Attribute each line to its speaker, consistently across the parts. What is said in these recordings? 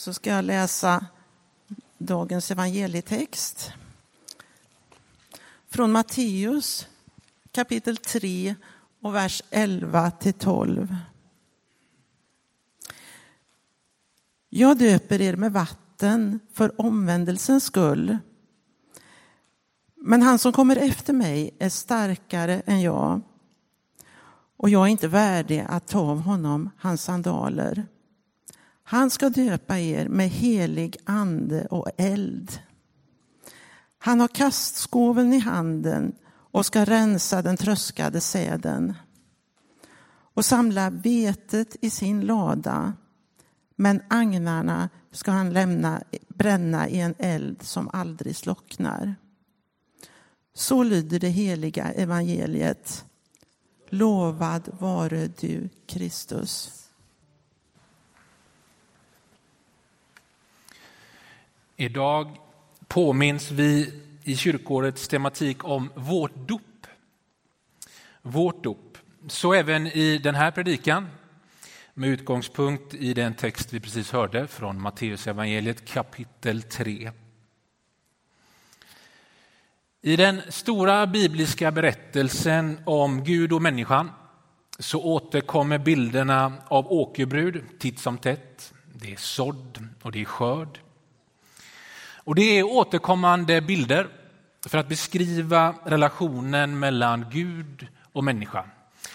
Speaker 1: så ska jag läsa dagens evangelietext från Matteus kapitel 3 och vers 11 till 12. Jag döper er med vatten för omvändelsens skull. Men han som kommer efter mig är starkare än jag och jag är inte värdig att ta av honom hans sandaler. Han ska döpa er med helig ande och eld. Han har kastskoven i handen och ska rensa den tröskade säden och samla vetet i sin lada. Men agnarna ska han lämna bränna i en eld som aldrig slocknar. Så lyder det heliga evangeliet. Lovad vare du, Kristus.
Speaker 2: Idag påminns vi i kyrkårets tematik om vårt dop. Vårt dop. Så även i den här predikan med utgångspunkt i den text vi precis hörde från Matteusevangeliet kapitel 3. I den stora bibliska berättelsen om Gud och människan så återkommer bilderna av åkerbrud titt som tätt. Det är sådd och det är skörd. Och det är återkommande bilder för att beskriva relationen mellan Gud och människa.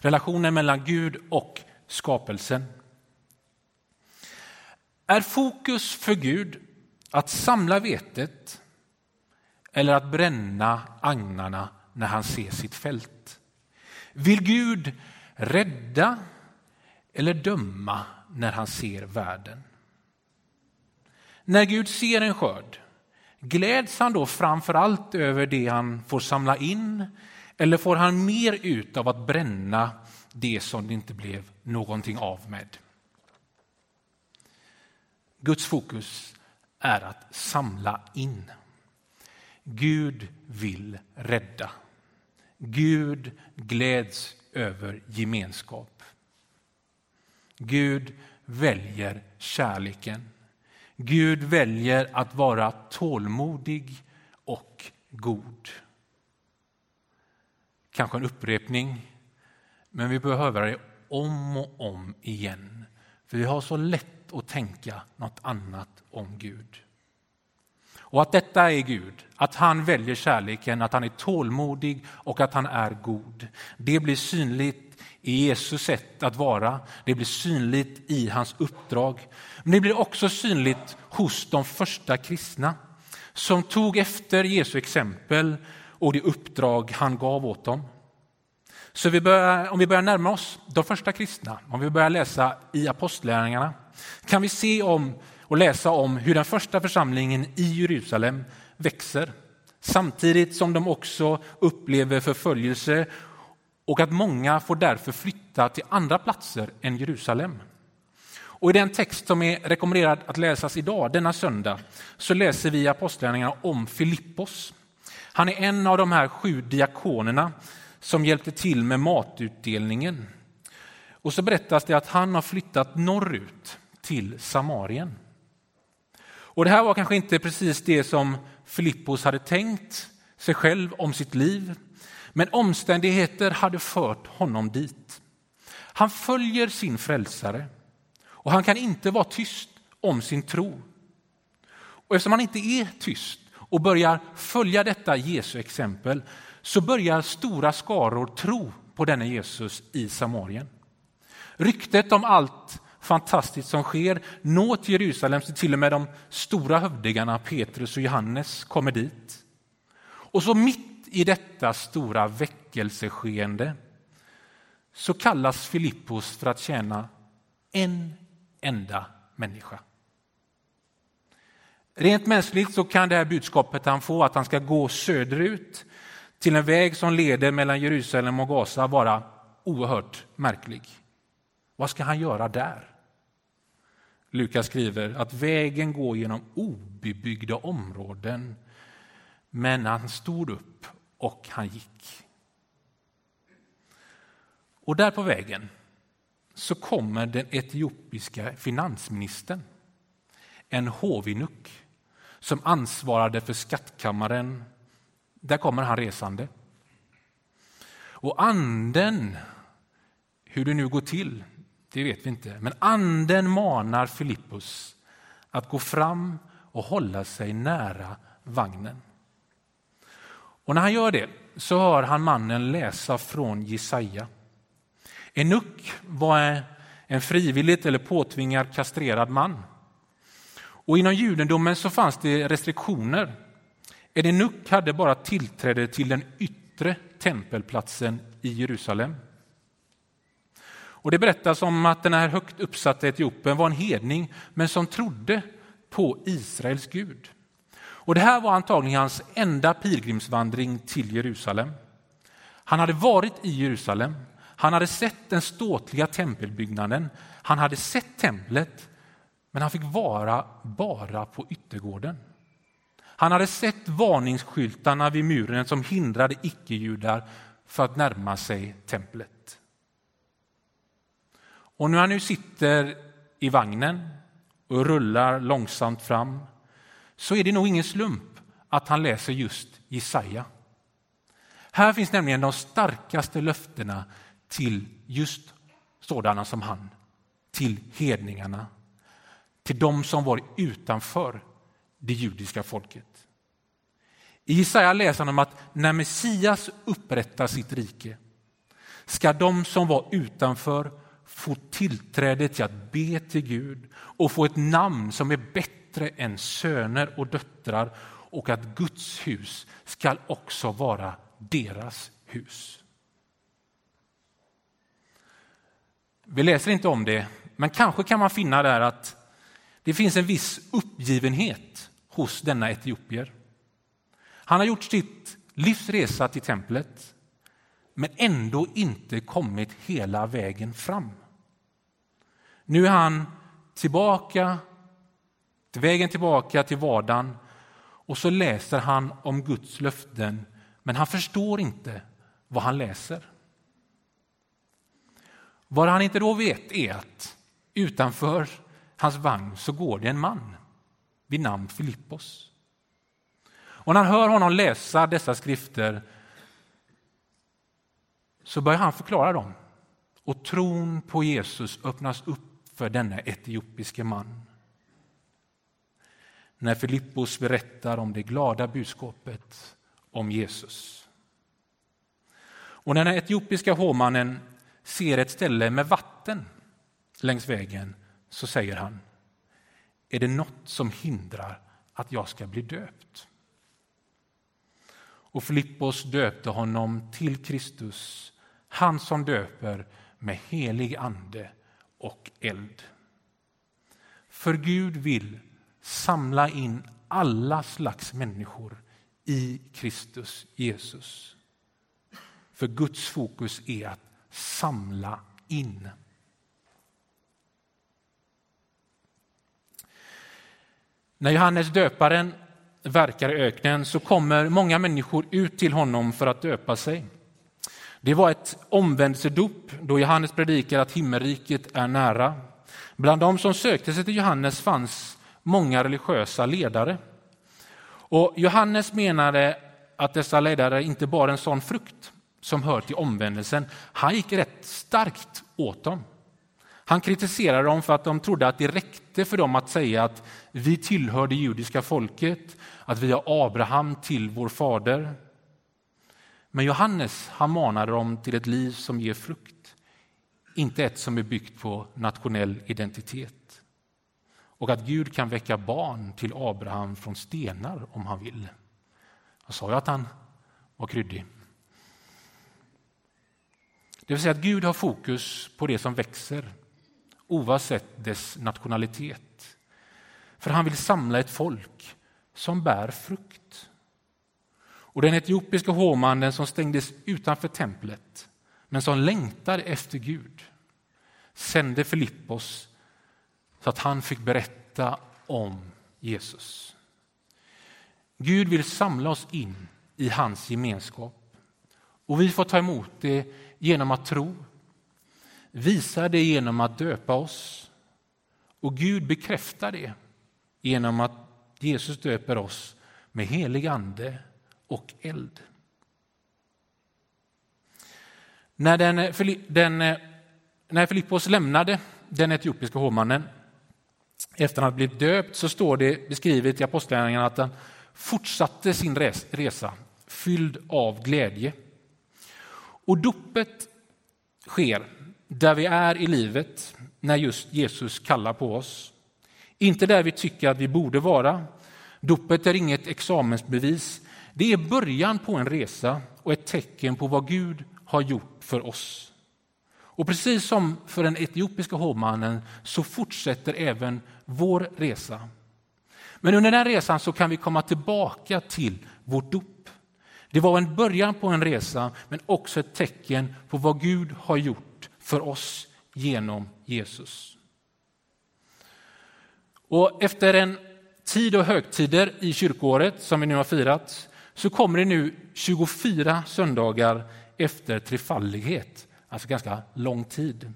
Speaker 2: Relationen mellan Gud och skapelsen. Är fokus för Gud att samla vetet eller att bränna agnarna när han ser sitt fält? Vill Gud rädda eller döma när han ser världen? När Gud ser en skörd, gläds han då framför allt över det han får samla in eller får han mer ut av att bränna det som det inte blev någonting av med? Guds fokus är att samla in. Gud vill rädda. Gud gläds över gemenskap. Gud väljer kärleken. Gud väljer att vara tålmodig och god. Kanske en upprepning, men vi behöver det om och om igen. För vi har så lätt att tänka något annat om Gud. Och att detta är Gud, att han väljer kärleken, att han är tålmodig och att han är god. Det blir synligt i Jesus sätt att vara, det blir synligt i hans uppdrag. Men det blir också synligt hos de första kristna som tog efter Jesu exempel och det uppdrag han gav åt dem. Så vi börjar, om vi börjar närma oss de första kristna, om vi börjar läsa i apostlärningarna, kan vi se om och läsa om hur den första församlingen i Jerusalem växer samtidigt som de också upplever förföljelse och att många får därför flytta till andra platser än Jerusalem. Och I den text som är rekommenderad att läsas idag, denna söndag, så läser vi i Apostlagärningarna om Filippos. Han är en av de här sju diakonerna som hjälpte till med matutdelningen. Och så berättas det att han har flyttat norrut till Samarien. Och det här var kanske inte precis det som Filippos hade tänkt sig själv om sitt liv. Men omständigheter hade fört honom dit. Han följer sin frälsare och han kan inte vara tyst om sin tro. Och eftersom han inte är tyst och börjar följa detta Jesu exempel så börjar stora skaror tro på denne Jesus i Samarien. Ryktet om allt fantastiskt som sker når till Jerusalem så till och med de stora hövdingarna Petrus och Johannes kommer dit. Och så mitt i detta stora väckelseskeende så kallas Filippos för att tjäna en enda människa. Rent mänskligt så kan det här budskapet han får att han ska gå söderut till en väg som leder mellan Jerusalem och Gaza vara oerhört märklig. Vad ska han göra där? Lukas skriver att vägen går genom obebyggda områden men han stod upp och han gick. Och där på vägen så kommer den etiopiska finansministern. en hovinuck som ansvarade för skattkammaren. Där kommer han resande. Och anden, hur det nu går till, det vet vi inte. Men anden manar Filippus att gå fram och hålla sig nära vagnen. Och när han gör det så hör han mannen läsa från Jesaja. Enuk var en frivilligt eller påtvingad kastrerad man. Och inom judendomen så fanns det restriktioner. Enuk hade bara tillträde till den yttre tempelplatsen i Jerusalem. Och Det berättas om att den här högt uppsatta etiopen var en hedning men som trodde på Israels Gud. Och Det här var antagligen hans enda pilgrimsvandring till Jerusalem. Han hade varit i Jerusalem, han hade sett den ståtliga tempelbyggnaden, han hade sett templet, men han fick vara bara på yttergården. Han hade sett varningsskyltarna vid muren som hindrade icke-judar för att närma sig templet. Och när han nu sitter i vagnen och rullar långsamt fram så är det nog ingen slump att han läser just Jesaja. Här finns nämligen de starkaste löftena till just sådana som han, till hedningarna, till de som var utanför det judiska folket. I Jesaja läser han om att när Messias upprättar sitt rike ska de som var utanför få tillträde till att be till Gud och få ett namn som är bättre än söner och döttrar och att Guds hus ska också vara deras hus. Vi läser inte om det, men kanske kan man finna där att det finns en viss uppgivenhet hos denna etiopier. Han har gjort sitt livs resa till templet men ändå inte kommit hela vägen fram. Nu är han tillbaka, till vägen tillbaka till vardagen och så läser han om Guds löften men han förstår inte vad han läser. Vad han inte då vet är att utanför hans vagn så går det en man vid namn Filippos. Och när han hör honom läsa dessa skrifter så börjar han förklara dem. Och tron på Jesus öppnas upp för denna etiopiske man. När Filippos berättar om det glada budskapet om Jesus. Och när den etiopiska hovmannen ser ett ställe med vatten längs vägen så säger han Är det något som hindrar att jag ska bli döpt? Och Filippos döpte honom till Kristus, han som döper med helig ande och eld. För Gud vill samla in alla slags människor i Kristus Jesus. För Guds fokus är att samla in. När Johannes döparen verkar i öknen så kommer många människor ut till honom för att döpa sig. Det var ett omvändelsedop då Johannes predikar att himmelriket är nära. Bland de som sökte sig till Johannes fanns många religiösa ledare. Och Johannes menade att dessa ledare inte bar en sån frukt som hör till omvändelsen. Han gick rätt starkt åt dem. Han kritiserade dem för att de trodde att det räckte för dem att säga att vi tillhör det judiska folket, att vi har Abraham till vår fader. Men Johannes han manade dem till ett liv som ger frukt, inte ett som är byggt på nationell identitet. Och att Gud kan väcka barn till Abraham från stenar om han vill. Jag sa ju att han var kryddig. Det vill säga att Gud har fokus på det som växer oavsett dess nationalitet. För han vill samla ett folk som bär frukt. Och den etiopiska hovmannen som stängdes utanför templet men som längtade efter Gud sände Filippos så att han fick berätta om Jesus. Gud vill samla oss in i hans gemenskap och vi får ta emot det genom att tro, visa det genom att döpa oss och Gud bekräftar det genom att Jesus döper oss med helig ande och eld. När, den, den, eh, när Filippos lämnade den etiopiska hovmannen efter att ha blivit döpt så står det beskrivet i Apostlagärningarna att han fortsatte sin resa fylld av glädje. Och dopet sker där vi är i livet när just Jesus kallar på oss. Inte där vi tycker att vi borde vara. Dopet är inget examensbevis. Det är början på en resa och ett tecken på vad Gud har gjort för oss. Och precis som för den etiopiska hovmannen så fortsätter även vår resa. Men under den resan så kan vi komma tillbaka till vårt dop. Det var en början på en resa men också ett tecken på vad Gud har gjort för oss genom Jesus. Och efter en tid och högtider i kyrkåret som vi nu har firat så kommer det nu 24 söndagar efter trefaldighet, alltså ganska lång tid.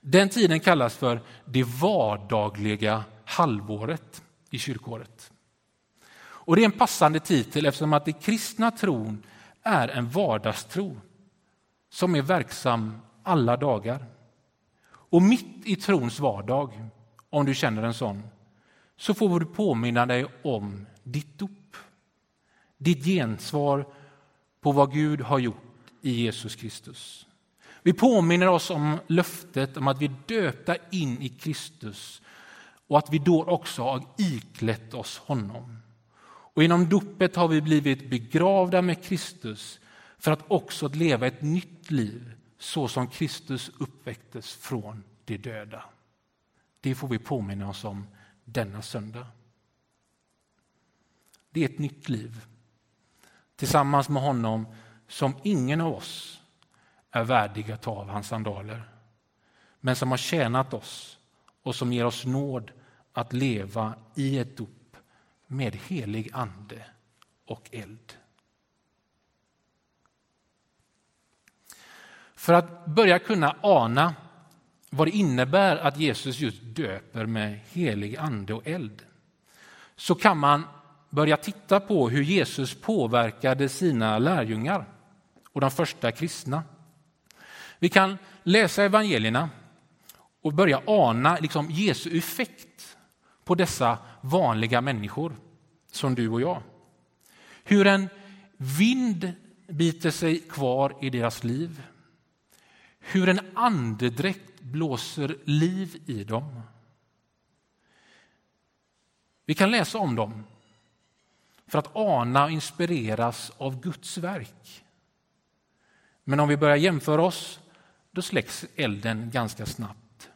Speaker 2: Den tiden kallas för det vardagliga halvåret i kyrkåret. Och det är en passande titel eftersom att den kristna tron är en vardagstro som är verksam alla dagar. Och mitt i trons vardag, om du känner en sån, så får du påminna dig om ditt dop. Ditt gensvar på vad Gud har gjort i Jesus Kristus. Vi påminner oss om löftet om att vi är döpta in i Kristus och att vi då också har iklätt oss honom. Och genom dopet har vi blivit begravda med Kristus för att också leva ett nytt liv så som Kristus uppväcktes från de döda. Det får vi påminna oss om denna söndag. Det är ett nytt liv. Tillsammans med honom som ingen av oss är värdig att ta av hans sandaler. Men som har tjänat oss och som ger oss nåd att leva i ett dop med helig ande och eld. För att börja kunna ana vad det innebär att Jesus just döper med helig ande och eld så kan man börja titta på hur Jesus påverkade sina lärjungar och de första kristna. Vi kan läsa evangelierna och börja ana liksom Jesu effekt på dessa vanliga människor som du och jag. Hur en vind biter sig kvar i deras liv. Hur en andedräkt blåser liv i dem. Vi kan läsa om dem för att ana och inspireras av Guds verk. Men om vi börjar jämföra oss, då släcks elden ganska snabbt.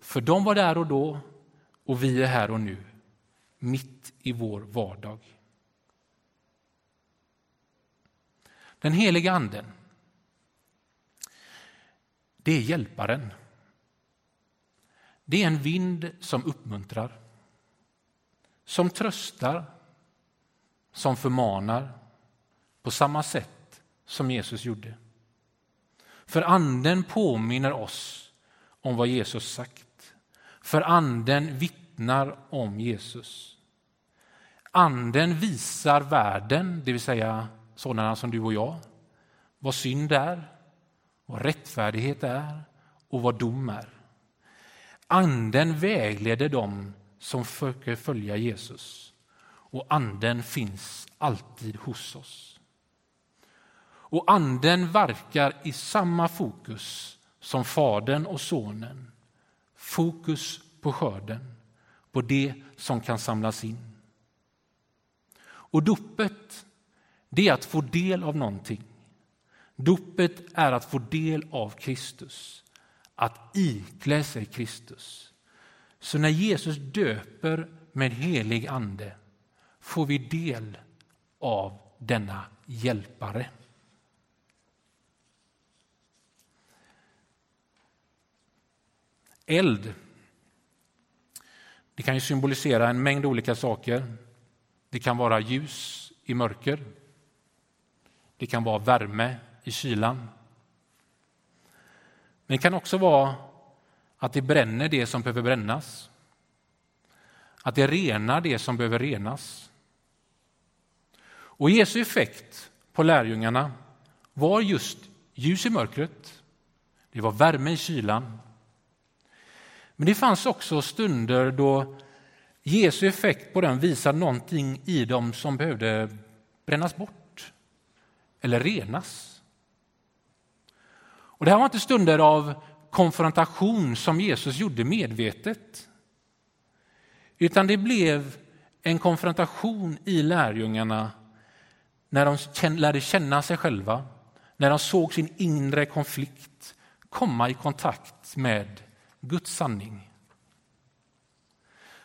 Speaker 2: För de var där och då och vi är här och nu, mitt i vår vardag. Den heliga anden, det är hjälparen. Det är en vind som uppmuntrar, som tröstar, som förmanar på samma sätt som Jesus gjorde. För anden påminner oss om vad Jesus sagt. För anden vittnar om Jesus. Anden visar världen, det vill säga sådana som du och jag, vad synd är, vad rättfärdighet är och vad dom är. Anden vägleder dem som försöker följa Jesus och anden finns alltid hos oss. Och anden verkar i samma fokus som Fadern och Sonen. Fokus på skörden, på det som kan samlas in. Och dopet, det är att få del av någonting. Dopet är att få del av Kristus, att iklä sig Kristus. Så när Jesus döper med helig ande får vi del av denna hjälpare. Eld. Det kan ju symbolisera en mängd olika saker. Det kan vara ljus i mörker. Det kan vara värme i kylan. Men det kan också vara att det bränner det som behöver brännas. att det renar det som behöver renas. Och Jesu effekt på lärjungarna var just ljus i mörkret, det var värme i kylan. Men det fanns också stunder då Jesu effekt på dem visade någonting i dem som behövde brännas bort eller renas. Och Det här var inte stunder av konfrontation som Jesus gjorde medvetet. Utan det blev en konfrontation i lärjungarna när de lärde känna sig själva, när de såg sin inre konflikt komma i kontakt med Guds sanning.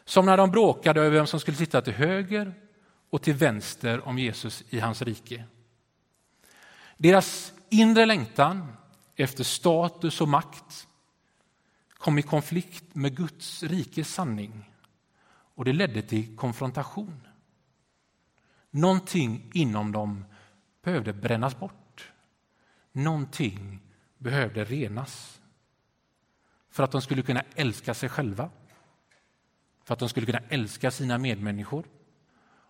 Speaker 2: Som när de bråkade över vem som skulle sitta till höger och till vänster om Jesus i hans rike. Deras inre längtan efter status och makt kom i konflikt med Guds rikes sanning och det ledde till konfrontation. Någonting inom dem behövde brännas bort. Någonting behövde renas för att de skulle kunna älska sig själva, för att de skulle kunna älska sina medmänniskor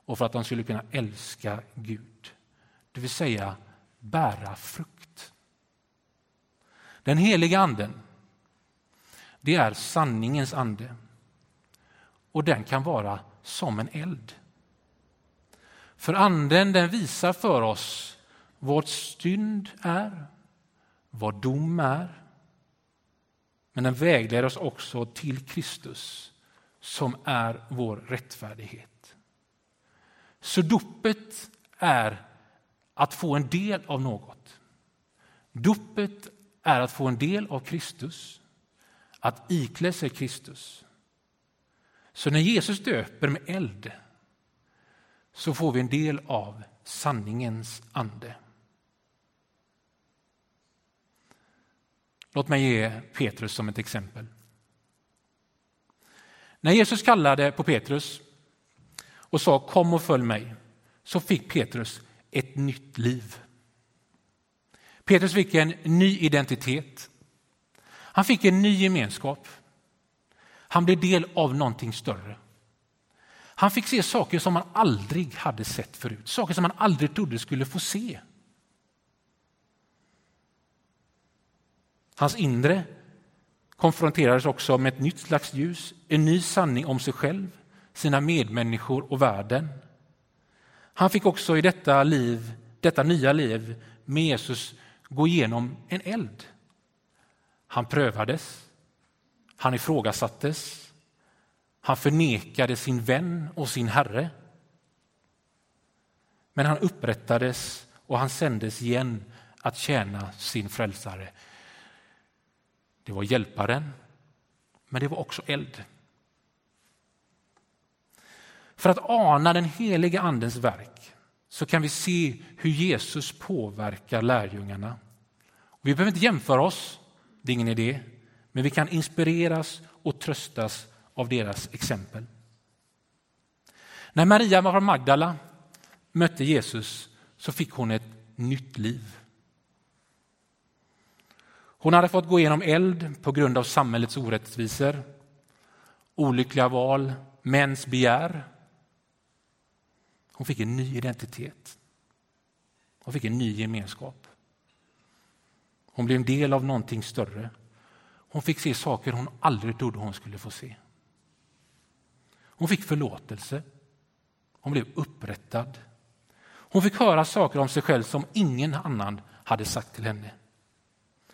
Speaker 2: och för att de skulle kunna älska Gud. Det vill säga bära frukt. Den heliga anden, det är sanningens ande. Och den kan vara som en eld. För anden den visar för oss vad synd är, vad dom är. Men den vägleder oss också till Kristus som är vår rättfärdighet. Så dopet är att få en del av något. Dopet är att få en del av Kristus, att iklä sig Kristus. Så när Jesus döper med eld så får vi en del av sanningens ande. Låt mig ge Petrus som ett exempel. När Jesus kallade på Petrus och sa kom och följ mig så fick Petrus ett nytt liv. Petrus fick en ny identitet. Han fick en ny gemenskap. Han blev del av någonting större. Han fick se saker som han aldrig hade sett förut, saker som han aldrig trodde skulle få se. Hans inre konfronterades också med ett nytt slags ljus, en ny sanning om sig själv, sina medmänniskor och världen. Han fick också i detta liv, detta nya liv med Jesus gå igenom en eld. Han prövades, han ifrågasattes, han förnekade sin vän och sin herre. Men han upprättades och han sändes igen att tjäna sin frälsare. Det var hjälparen, men det var också eld. För att ana den heliga andens verk så kan vi se hur Jesus påverkar lärjungarna. Vi behöver inte jämföra oss, det är ingen idé, men vi kan inspireras och tröstas av deras exempel. När Maria från Magdala mötte Jesus så fick hon ett nytt liv. Hon hade fått gå igenom eld på grund av samhällets orättvisor, olyckliga val, mäns begär. Hon fick en ny identitet. Hon fick en ny gemenskap. Hon blev en del av någonting större. Hon fick se saker hon aldrig trodde hon skulle få se. Hon fick förlåtelse. Hon blev upprättad. Hon fick höra saker om sig själv som ingen annan hade sagt till henne.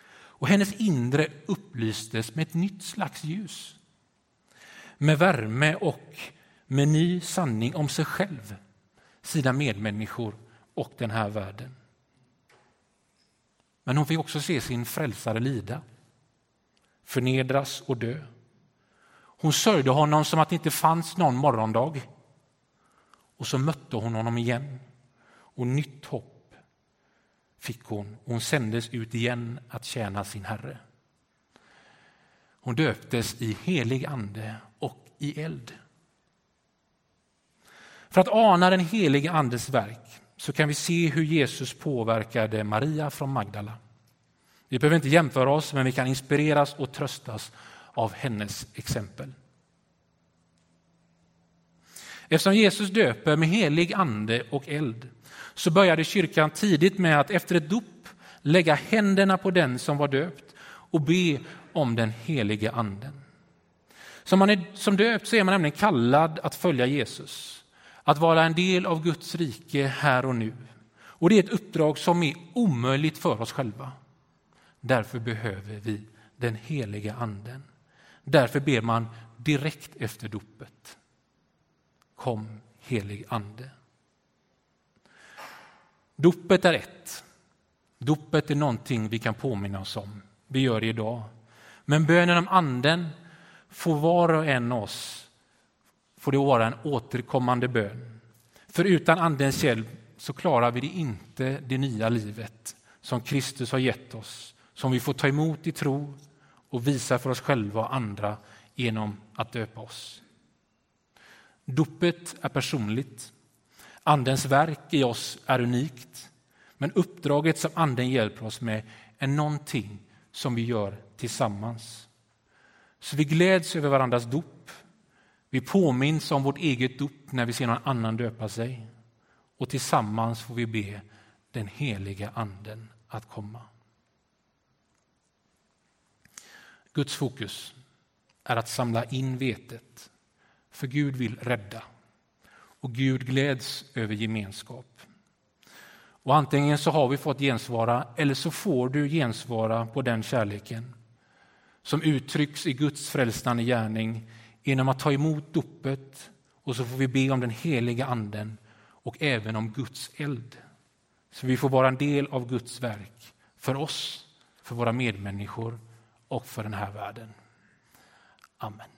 Speaker 2: Och hennes inre upplystes med ett nytt slags ljus. Med värme och med ny sanning om sig själv, sina medmänniskor och den här världen. Men hon fick också se sin frälsare lida, förnedras och dö. Hon sörjde honom som att det inte fanns någon morgondag. Och så mötte hon honom igen och nytt hopp fick hon. Hon sändes ut igen att tjäna sin Herre. Hon döptes i helig ande och i eld. För att ana den helige andes verk så kan vi se hur Jesus påverkade Maria från Magdala. Vi behöver inte jämföra oss, men vi kan inspireras och tröstas av hennes exempel. Eftersom Jesus döper med helig ande och eld så började kyrkan tidigt med att efter ett dop lägga händerna på den som var döpt och be om den helige anden. Som, man är, som döpt så är man nämligen kallad att följa Jesus, att vara en del av Guds rike här och nu. Och det är ett uppdrag som är omöjligt för oss själva. Därför behöver vi den heliga anden. Därför ber man direkt efter dopet. Kom helig ande. Dopet är ett. Dopet är någonting vi kan påminna oss om. Vi gör det idag. Men bönen om anden får var och en av oss får det vara en återkommande bön. För utan andens hjälp så klarar vi det inte det nya livet som Kristus har gett oss, som vi får ta emot i tro och visar för oss själva och andra genom att döpa oss. Dopet är personligt. Andens verk i oss är unikt. Men uppdraget som Anden hjälper oss med är någonting som vi gör tillsammans. Så vi gläds över varandras dop. Vi påminns om vårt eget dop när vi ser någon annan döpa sig. Och tillsammans får vi be den heliga Anden att komma. Guds fokus är att samla in vetet, för Gud vill rädda och Gud gläds över gemenskap. Och antingen så har vi fått gensvara eller så får du gensvara på den kärleken som uttrycks i Guds frälsande gärning genom att ta emot dopet och så får vi be om den heliga anden och även om Guds eld. Så vi får vara en del av Guds verk för oss, för våra medmänniskor och för den här världen. Amen.